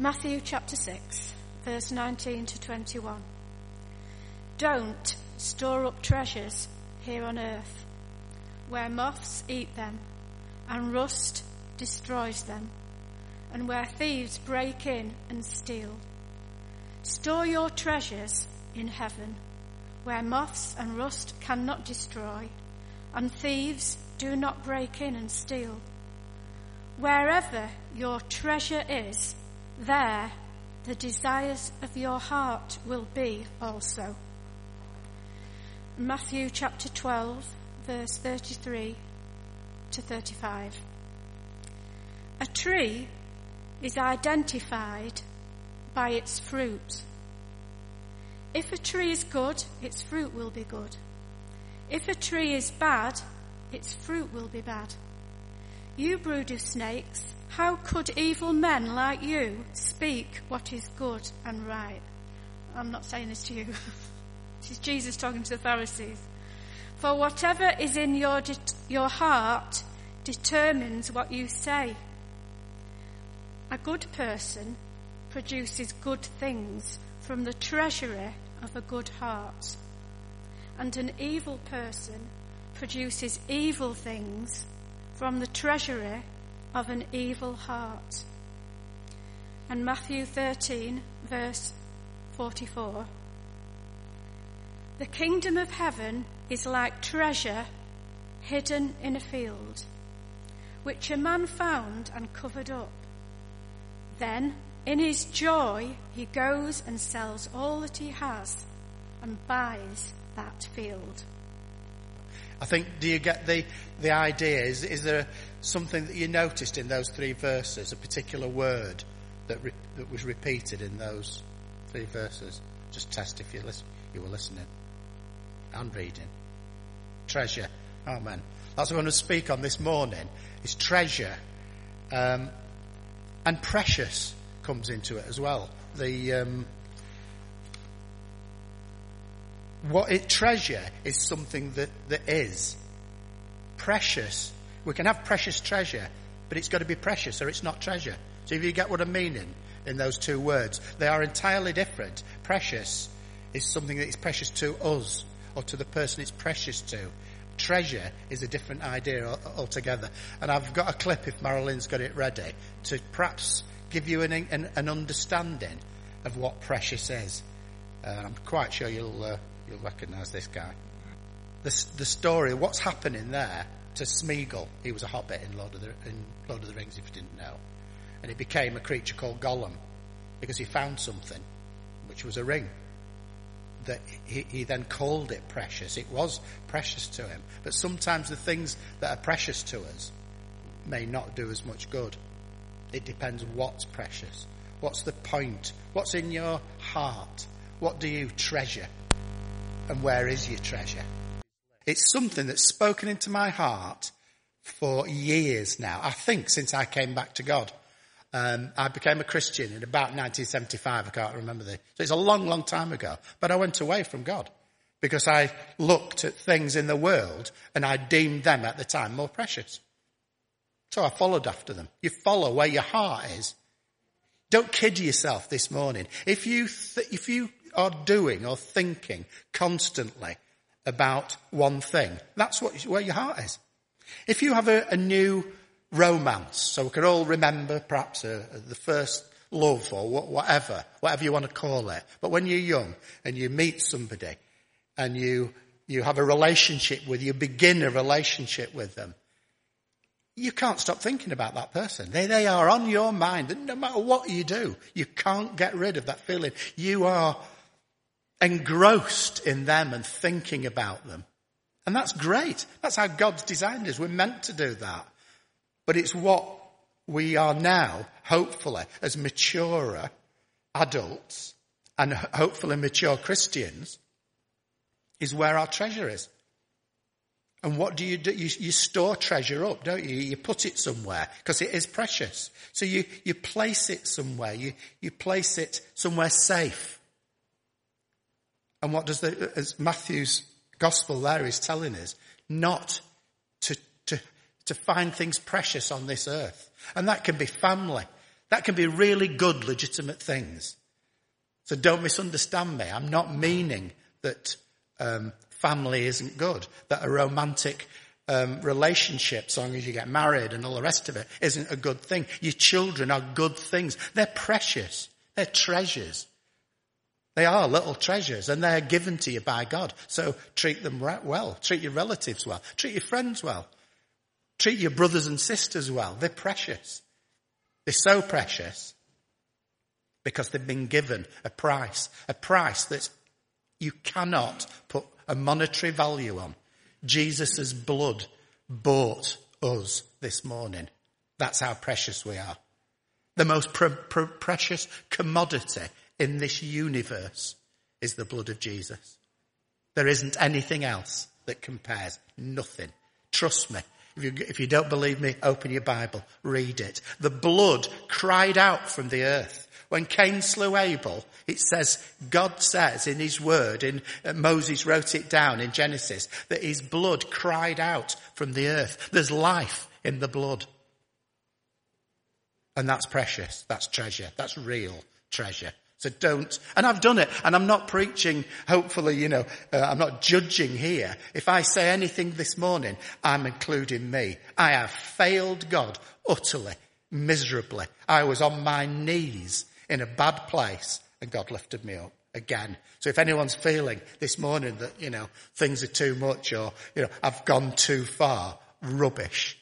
Matthew chapter 6, verse 19 to 21. Don't store up treasures here on earth, where moths eat them and rust destroys them, and where thieves break in and steal. Store your treasures in heaven, where moths and rust cannot destroy, and thieves do not break in and steal. Wherever your treasure is, there the desires of your heart will be also. Matthew chapter 12, verse 33 to 35. A tree is identified by its fruit. If a tree is good, its fruit will be good. If a tree is bad, its fruit will be bad. You brood of snakes, how could evil men like you speak what is good and right? I'm not saying this to you. this is Jesus talking to the Pharisees. For whatever is in your, your heart determines what you say. A good person produces good things from the treasury of a good heart. And an evil person produces evil things from the treasury of an evil heart. And Matthew 13, verse 44. The kingdom of heaven is like treasure hidden in a field, which a man found and covered up. Then, in his joy, he goes and sells all that he has and buys that field. I think, do you get the, the idea? Is, is there something that you noticed in those three verses, a particular word that, re, that was repeated in those three verses? Just test if you, listen, you were listening and reading. Treasure. Amen. That's what I'm going to speak on this morning, is treasure. Um, and precious comes into it as well. The, um, what it treasure is something that, that is precious. We can have precious treasure, but it's got to be precious or it's not treasure. So if you get what I'm meaning in those two words, they are entirely different. Precious is something that is precious to us or to the person it's precious to. Treasure is a different idea altogether. And I've got a clip, if Marilyn's got it ready, to perhaps give you an, an, an understanding of what precious is. Uh, I'm quite sure you'll uh, you'll recognise this guy. The, the story, what's happening there to Smeagol? He was a hobbit in Lord of the in Lord of the Rings, if you didn't know, and he became a creature called Gollum because he found something, which was a ring. That he, he then called it precious. It was precious to him, but sometimes the things that are precious to us may not do as much good. It depends what's precious. What's the point? What's in your heart? What do you treasure? And where is your treasure? It's something that's spoken into my heart for years now. I think since I came back to God. Um, I became a Christian in about 1975. I can't remember the. So it's a long, long time ago. But I went away from God because I looked at things in the world and I deemed them at the time more precious. So I followed after them. You follow where your heart is. Don't kid yourself this morning. If you, th- if you are doing or thinking constantly about one thing, that's what, where your heart is. If you have a, a new romance, so we can all remember perhaps a, the first love or whatever, whatever you want to call it. But when you're young and you meet somebody and you, you have a relationship with, you begin a relationship with them, you can't stop thinking about that person. They, they are on your mind. No matter what you do, you can't get rid of that feeling. You are engrossed in them and thinking about them. And that's great. That's how God's designed us. We're meant to do that. But it's what we are now, hopefully, as maturer adults and hopefully mature Christians, is where our treasure is. And what do you do? You, you, store treasure up, don't you? You put it somewhere because it is precious. So you, you place it somewhere. You, you place it somewhere safe. And what does the, as Matthew's gospel there is telling us, not to, to, to find things precious on this earth. And that can be family. That can be really good, legitimate things. So don't misunderstand me. I'm not meaning that um, family isn't good, that a romantic um, relationship, as long as you get married and all the rest of it, isn't a good thing. Your children are good things. They're precious. They're treasures. They are little treasures and they're given to you by God. So treat them well. Treat your relatives well. Treat your friends well. Treat your brothers and sisters well. They're precious. They're so precious because they've been given a price, a price that you cannot put a monetary value on. Jesus' blood bought us this morning. That's how precious we are. The most pr- pr- precious commodity in this universe is the blood of Jesus. There isn't anything else that compares. Nothing. Trust me. If you, if you don't believe me, open your Bible, read it. The blood cried out from the earth. When Cain slew Abel, it says, God says in his word, in uh, Moses wrote it down in Genesis, that his blood cried out from the earth. There's life in the blood. And that's precious. That's treasure. That's real treasure. So don't, and I've done it, and I'm not preaching, hopefully, you know, uh, I'm not judging here. If I say anything this morning, I'm including me. I have failed God utterly, miserably. I was on my knees in a bad place, and God lifted me up again. So if anyone's feeling this morning that, you know, things are too much or, you know, I've gone too far, rubbish.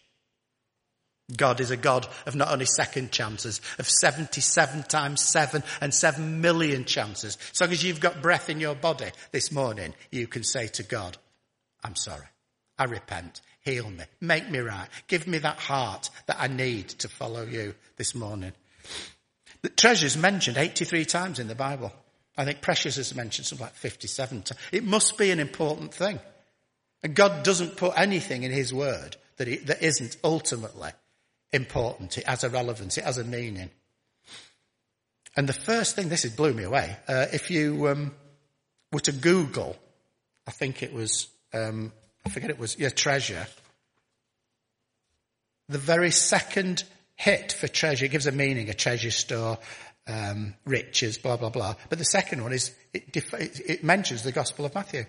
God is a God of not only second chances, of 77 times 7 and 7 million chances. As long as you've got breath in your body this morning, you can say to God, I'm sorry. I repent. Heal me. Make me right. Give me that heart that I need to follow you this morning. The treasure's mentioned 83 times in the Bible. I think precious is mentioned something like 57 times. It must be an important thing. And God doesn't put anything in His word that, he, that isn't ultimately important. It has a relevance. It has a meaning. And the first thing, this has blew me away. Uh, if you um, were to Google, I think it was, um, I forget it was, your treasure. The very second hit for treasure, gives a meaning, a treasure store, um, riches, blah, blah, blah. But the second one is, it, def- it mentions the Gospel of Matthew.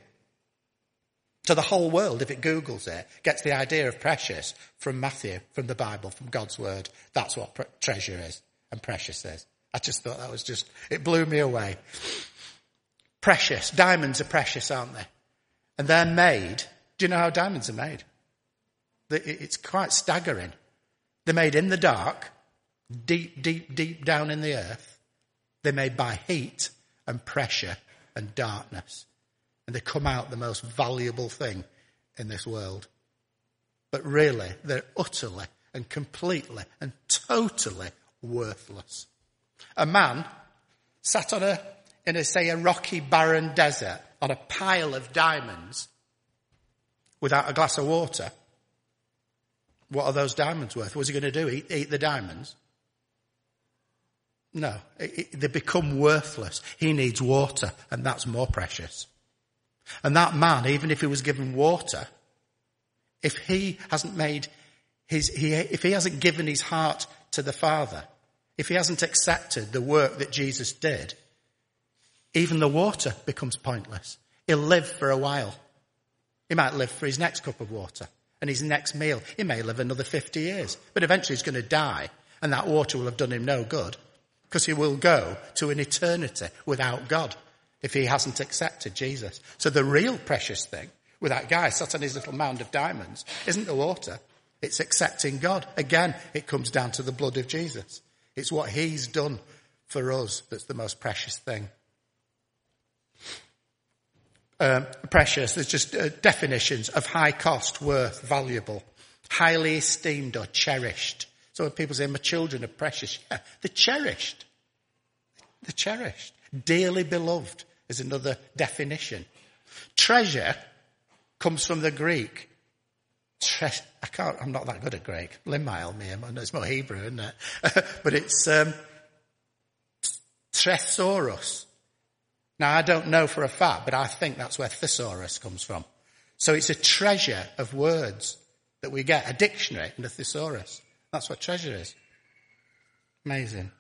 So the whole world, if it Googles it, gets the idea of precious from Matthew, from the Bible, from God's Word. That's what pre- treasure is and precious is. I just thought that was just, it blew me away. Precious. Diamonds are precious, aren't they? And they're made. Do you know how diamonds are made? It's quite staggering. They're made in the dark, deep, deep, deep down in the earth. They're made by heat and pressure and darkness and they come out the most valuable thing in this world. But really, they're utterly and completely and totally worthless. A man sat on a, in a, say, a rocky, barren desert on a pile of diamonds without a glass of water. What are those diamonds worth? What's he going to do? Eat, eat the diamonds? No, it, it, they become worthless. He needs water, and that's more precious. And that man, even if he was given water, if he hasn't made his, he, if he hasn't given his heart to the Father, if he hasn't accepted the work that Jesus did, even the water becomes pointless. He'll live for a while. He might live for his next cup of water and his next meal. He may live another 50 years, but eventually he's going to die and that water will have done him no good because he will go to an eternity without God if he hasn't accepted Jesus. So the real precious thing with that guy sat on his little mound of diamonds isn't the water. It's accepting God. Again, it comes down to the blood of Jesus. It's what he's done for us that's the most precious thing. Um, precious, there's just uh, definitions of high cost, worth, valuable, highly esteemed or cherished. So when people say my children are precious, yeah, they're cherished. They're cherished. Dearly beloved is another definition. Treasure comes from the Greek. Tre- I can't, I'm not that good at Greek. Limail me, it's more Hebrew, isn't it? but it's, um, tresaurus. Now I don't know for a fact, but I think that's where thesaurus comes from. So it's a treasure of words that we get, a dictionary and a thesaurus. That's what treasure is. Amazing.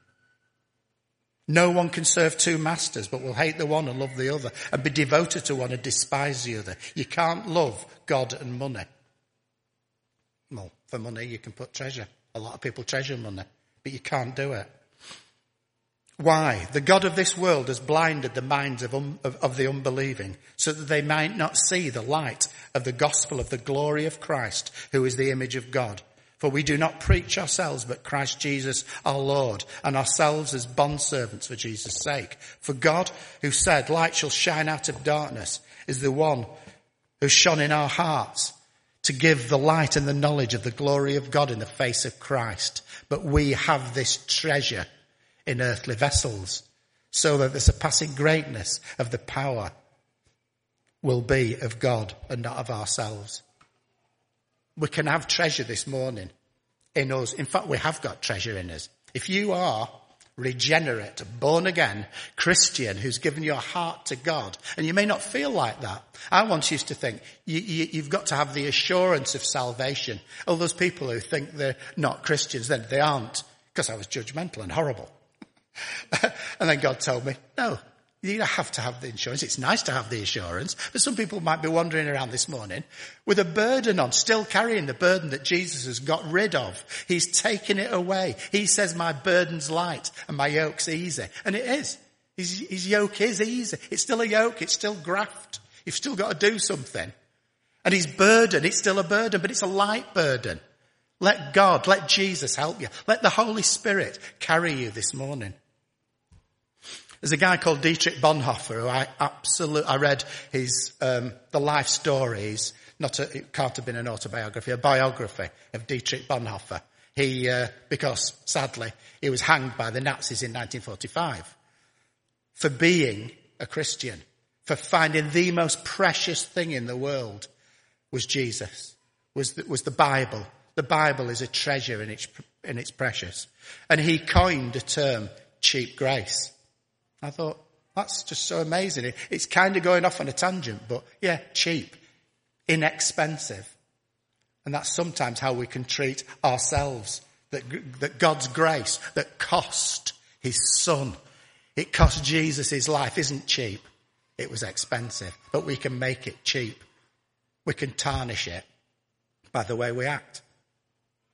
No one can serve two masters, but will hate the one and love the other, and be devoted to one and despise the other. You can't love God and money. Well, for money you can put treasure. A lot of people treasure money, but you can't do it. Why? The God of this world has blinded the minds of, um, of, of, the unbelieving so that they might not see the light of the gospel of the glory of Christ, who is the image of God. For we do not preach ourselves, but Christ Jesus our Lord, and ourselves as bondservants for Jesus' sake. For God, who said, light shall shine out of darkness, is the one who shone in our hearts to give the light and the knowledge of the glory of God in the face of Christ. But we have this treasure in earthly vessels, so that the surpassing greatness of the power will be of God and not of ourselves. We can have treasure this morning in us. In fact, we have got treasure in us. If you are regenerate, born again Christian who's given your heart to God, and you may not feel like that. I once used to think you, you, you've got to have the assurance of salvation. All those people who think they're not Christians, then they aren't, because I was judgmental and horrible. and then God told me, no, you don't have to have the insurance. It's nice to have the assurance, but some people might be wandering around this morning with a burden on, still carrying the burden that Jesus has got rid of. He's taken it away. He says, my burden's light and my yoke's easy. And it is. His, his yoke is easy. It's still a yoke. It's still graft. You've still got to do something. And his burden, it's still a burden, but it's a light burden. Let God, let Jesus help you. Let the Holy Spirit carry you this morning. There's a guy called Dietrich Bonhoeffer who I absolutely, I read his, um, the life stories, not a, it can't have been an autobiography, a biography of Dietrich Bonhoeffer. He, uh, because sadly, he was hanged by the Nazis in 1945 for being a Christian, for finding the most precious thing in the world was Jesus, was the, was the Bible. The Bible is a treasure and it's, and it's precious. And he coined a term, cheap grace. I thought, that's just so amazing. It's kind of going off on a tangent, but yeah, cheap, inexpensive. And that's sometimes how we can treat ourselves. That, that God's grace that cost his son, it cost Jesus his life isn't cheap. It was expensive, but we can make it cheap. We can tarnish it by the way we act.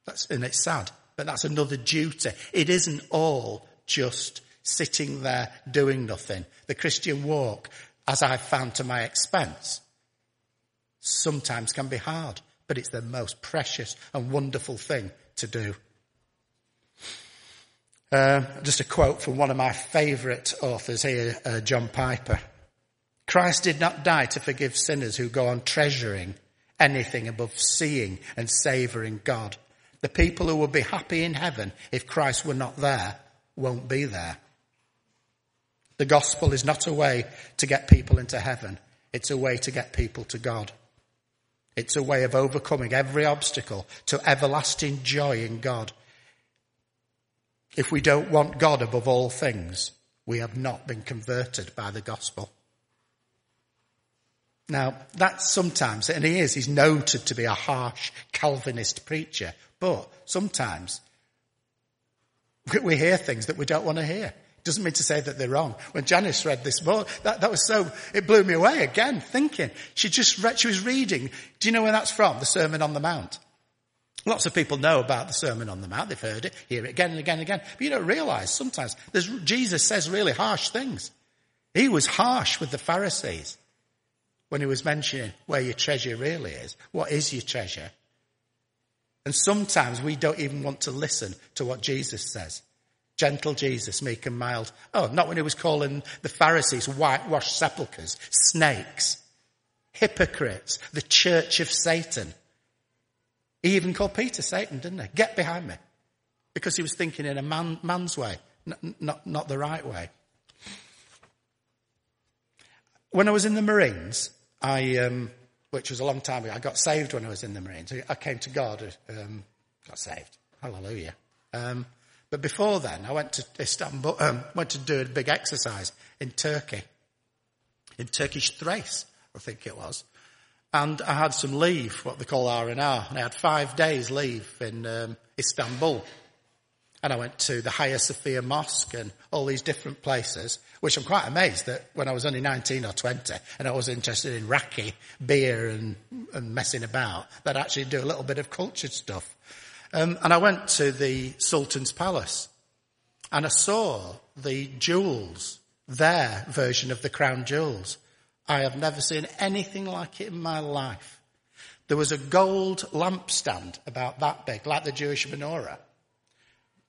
That's, and it's sad, but that's another duty. It isn't all just sitting there doing nothing. The Christian walk, as I've found to my expense, sometimes can be hard, but it's the most precious and wonderful thing to do. Uh, just a quote from one of my favourite authors here, uh, John Piper. Christ did not die to forgive sinners who go on treasuring anything above seeing and savouring God. The people who will be happy in heaven if Christ were not there won't be there. The gospel is not a way to get people into heaven. It's a way to get people to God. It's a way of overcoming every obstacle to everlasting joy in God. If we don't want God above all things, we have not been converted by the gospel. Now, that's sometimes, and he is, he's noted to be a harsh Calvinist preacher, but sometimes we hear things that we don't want to hear. Doesn't mean to say that they're wrong. When Janice read this book, that, that was so, it blew me away again, thinking. She just read, she was reading. Do you know where that's from? The Sermon on the Mount. Lots of people know about the Sermon on the Mount. They've heard it, hear it again and again and again. But you don't realize sometimes Jesus says really harsh things. He was harsh with the Pharisees when he was mentioning where your treasure really is. What is your treasure? And sometimes we don't even want to listen to what Jesus says. Gentle Jesus, meek and mild. Oh, not when he was calling the Pharisees whitewashed sepulchres, snakes, hypocrites, the church of Satan. He even called Peter Satan, didn't he? Get behind me. Because he was thinking in a man, man's way, not, not, not the right way. When I was in the Marines, I, um, which was a long time ago, I got saved when I was in the Marines. I came to God, um, got saved. Hallelujah. Um, but before then, I went to Istanbul, um, went to do a big exercise in Turkey, in Turkish Thrace, I think it was. And I had some leave, what they call R&R, and I had five days leave in um, Istanbul. And I went to the Hagia Sophia Mosque and all these different places, which I'm quite amazed that when I was only 19 or 20 and I was interested in raki, beer and, and messing about, that I actually do a little bit of cultured stuff. Um, and I went to the Sultan's Palace and I saw the jewels, their version of the crown jewels. I have never seen anything like it in my life. There was a gold lampstand about that big, like the Jewish menorah.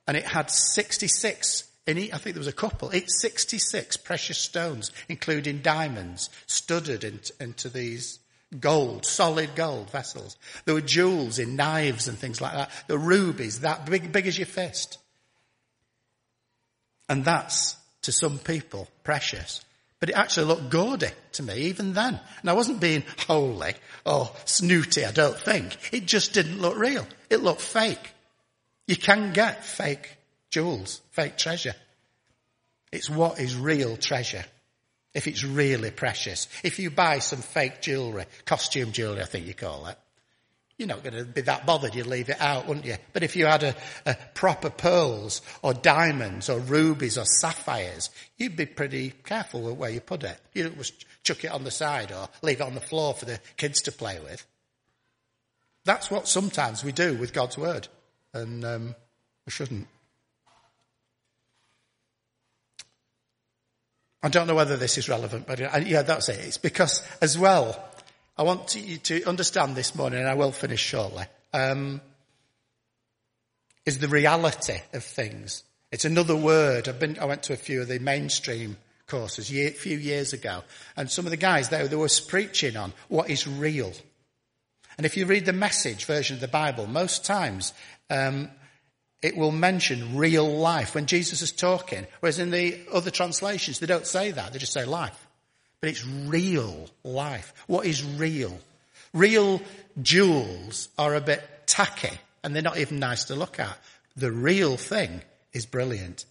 And it had 66 in I think there was a couple, it's 66 precious stones, including diamonds, studded into these gold, solid gold vessels. There were jewels in knives and things like that. The rubies, that big, big as your fist. And that's, to some people, precious. But it actually looked gaudy to me even then. And I wasn't being holy or snooty, I don't think. It just didn't look real. It looked fake. You can get fake jewels, fake treasure. It's what is real treasure. If it's really precious. If you buy some fake jewellery, costume jewellery I think you call it, you're not going to be that bothered. You'd leave it out, wouldn't you? But if you had a, a, proper pearls or diamonds or rubies or sapphires, you'd be pretty careful with where you put it. You don't just chuck it on the side or leave it on the floor for the kids to play with. That's what sometimes we do with God's word, and um, we shouldn't. I don't know whether this is relevant, but uh, yeah, that's it. It's because as well, I want you to understand this morning, and I will finish shortly, um, is the reality of things. It's another word. I've been, I went to a few of the mainstream courses a few years ago, and some of the guys there, they were preaching on what is real. And if you read the message version of the Bible, most times um, it will mention real life when Jesus is talking, whereas in the other translations they don't say that; they just say life. But it's real life. What is real? Real jewels are a bit tacky and they're not even nice to look at. The real thing is brilliant.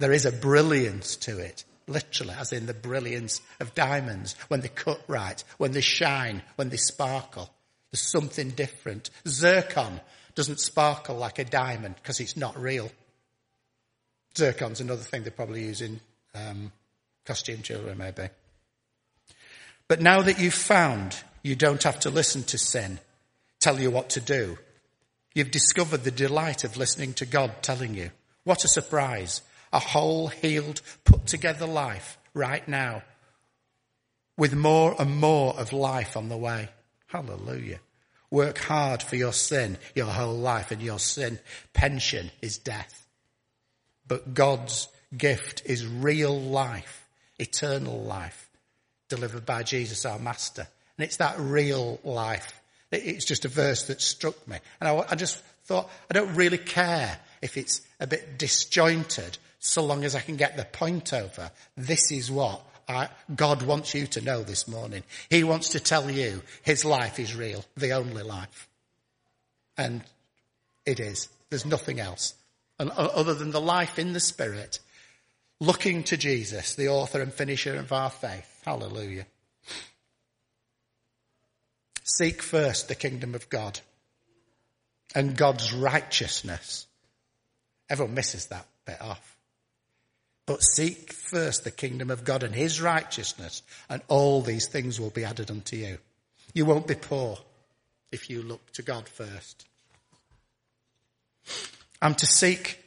There is a brilliance to it, literally, as in the brilliance of diamonds, when they cut right, when they shine, when they sparkle. There's something different. Zircon doesn't sparkle like a diamond because it's not real. Zircon's another thing they probably use in um, Costume jewelry, maybe. But now that you've found, you don't have to listen to sin tell you what to do. You've discovered the delight of listening to God telling you. What a surprise. A whole, healed, put together life right now with more and more of life on the way. Hallelujah. Work hard for your sin your whole life and your sin pension is death. But God's gift is real life eternal life delivered by Jesus our Master. And it's that real life. It's just a verse that struck me. And I, I just thought, I don't really care if it's a bit disjointed so long as I can get the point over. This is what I, God wants you to know this morning. He wants to tell you his life is real, the only life. And it is. There's nothing else. And other than the life in the Spirit looking to Jesus, the author and finisher of our faith. Hallelujah. Seek first the kingdom of God and God's righteousness. Everyone misses that bit off. But seek first the kingdom of God and his righteousness, and all these things will be added unto you. You won't be poor if you look to God first. I'm to seek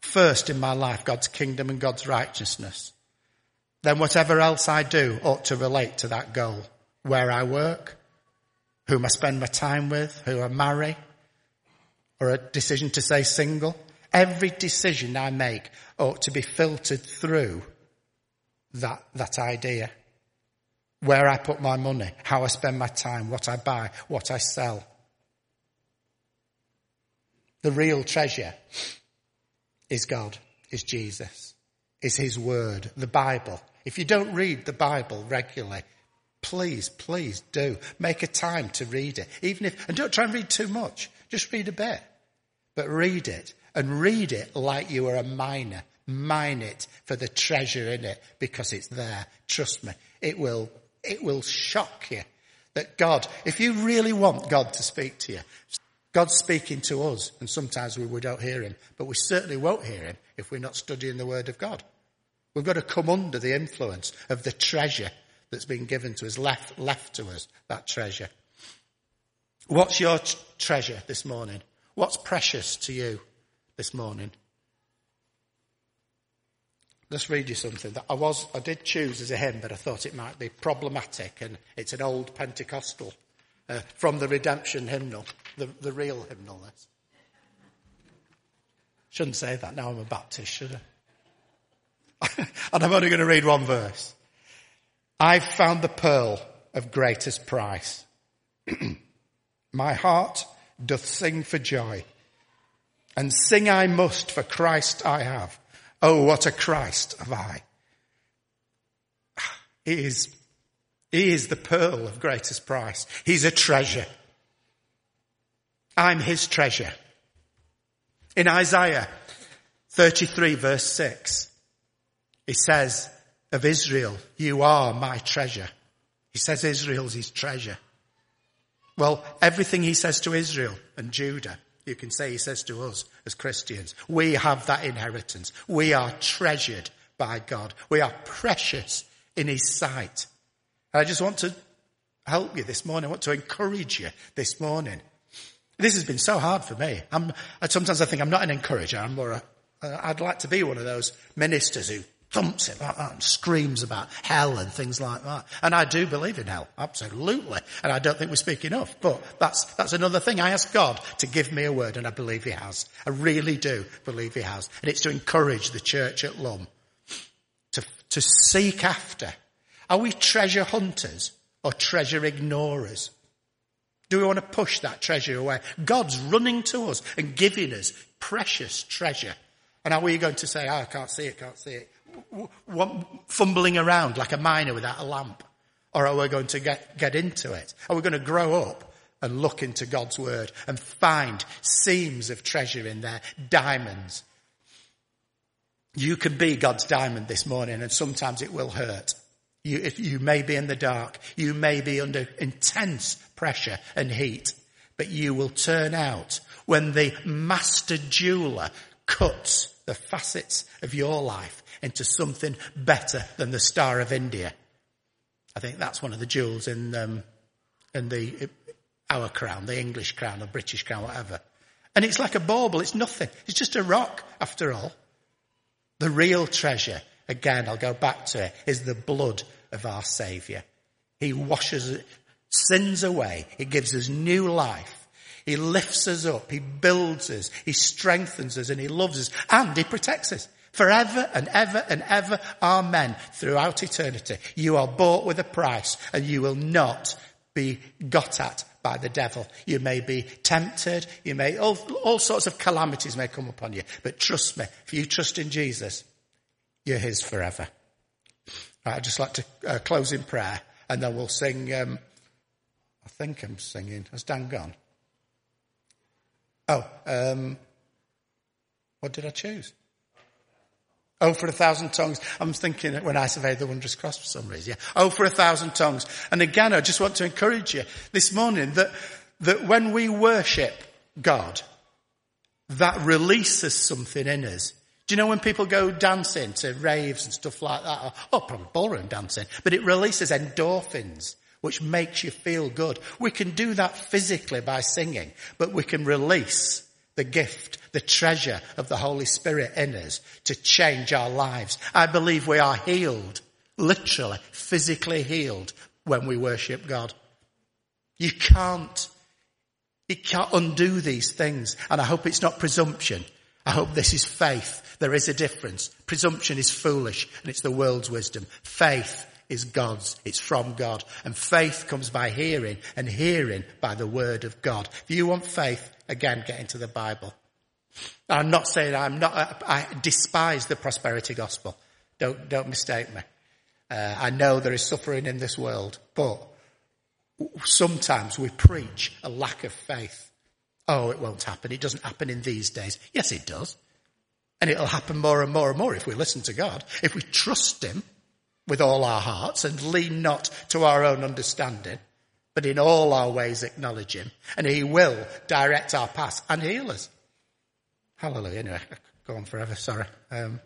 first in my life God's kingdom and God's righteousness. Then whatever else I do ought to relate to that goal. Where I work, whom I spend my time with, who I marry, or a decision to stay single. Every decision I make ought to be filtered through that, that idea. Where I put my money, how I spend my time, what I buy, what I sell. The real treasure is God, is Jesus, is His Word, the Bible. If you don't read the Bible regularly, please, please do. Make a time to read it. Even if, and don't try and read too much. Just read a bit. But read it and read it like you were a miner. Mine it for the treasure in it because it's there. Trust me. It will, it will shock you that God, if you really want God to speak to you, God's speaking to us, and sometimes we, we don't hear him, but we certainly won't hear him if we're not studying the Word of God. We've got to come under the influence of the treasure that's been given to us, left, left to us, that treasure. What's your t- treasure this morning? What's precious to you this morning? Let's read you something that I was, I did choose as a hymn, but I thought it might be problematic and it's an old Pentecostal uh, from the redemption hymnal, the, the real hymnal. This. Shouldn't say that now I'm a Baptist, should I? and I'm only going to read one verse. I've found the pearl of greatest price. My heart doth sing for joy and sing I must for Christ I have. Oh, what a Christ have I. He is he is the pearl of greatest price. He's a treasure. I'm his treasure. In Isaiah 33 verse 6, he says of Israel, you are my treasure. He says Israel's his treasure. Well, everything he says to Israel and Judah, you can say he says to us as Christians. We have that inheritance. We are treasured by God. We are precious in his sight. And I just want to help you this morning. I want to encourage you this morning. This has been so hard for me. I'm, sometimes I think I'm not an encourager. I'm more a, I'd like to be one of those ministers who thumps it uh, like uh, that and screams about hell and things like that. And I do believe in hell, absolutely. And I don't think we speak enough. But that's, that's another thing. I ask God to give me a word and I believe he has. I really do believe he has. And it's to encourage the church at Lumb to, to seek after are we treasure hunters or treasure ignorers? Do we want to push that treasure away? God's running to us and giving us precious treasure. And are we going to say, oh, I can't see it, can't see it? Fumbling around like a miner without a lamp? Or are we going to get, get into it? Are we going to grow up and look into God's word and find seams of treasure in there, diamonds? You can be God's diamond this morning and sometimes it will hurt. You, if you may be in the dark, you may be under intense pressure and heat, but you will turn out when the master jeweler cuts the facets of your life into something better than the Star of India. I think that's one of the jewels in, um, in the, our crown, the English crown or British crown, whatever. And it's like a bauble. It's nothing. It's just a rock after all. The real treasure, again, I'll go back to it, is the blood of our Saviour. He washes sins away. He gives us new life. He lifts us up. He builds us. He strengthens us and he loves us and he protects us forever and ever and ever. Amen. Throughout eternity. You are bought with a price and you will not be got at by the devil. You may be tempted. You may, all, all sorts of calamities may come upon you. But trust me, if you trust in Jesus, you're his forever. I'd just like to uh, close in prayer and then we'll sing, um, I think I'm singing. Has Dan gone? Oh, um, what did I choose? Oh, for a thousand tongues. I'm thinking when I surveyed the wondrous cross for some reason. Yeah. Oh, for a thousand tongues. And again, I just want to encourage you this morning that, that when we worship God, that releases something in us do you know when people go dancing to raves and stuff like that? Or, oh, probably ballroom dancing. But it releases endorphins, which makes you feel good. We can do that physically by singing, but we can release the gift, the treasure of the Holy Spirit in us to change our lives. I believe we are healed, literally, physically healed when we worship God. You can't, you can't undo these things. And I hope it's not presumption. I hope this is faith there is a difference. Presumption is foolish and it's the world's wisdom. Faith is God's. It's from God. And faith comes by hearing and hearing by the word of God. If you want faith, again, get into the Bible. I'm not saying I'm not, I despise the prosperity gospel. Don't, don't mistake me. Uh, I know there is suffering in this world, but sometimes we preach a lack of faith. Oh, it won't happen. It doesn't happen in these days. Yes, it does. And it'll happen more and more and more if we listen to God, if we trust Him with all our hearts and lean not to our own understanding. but in all our ways acknowledge him and he will direct our paths and heal us. Hallelujah. Anyway, go on forever. Sorry. Um,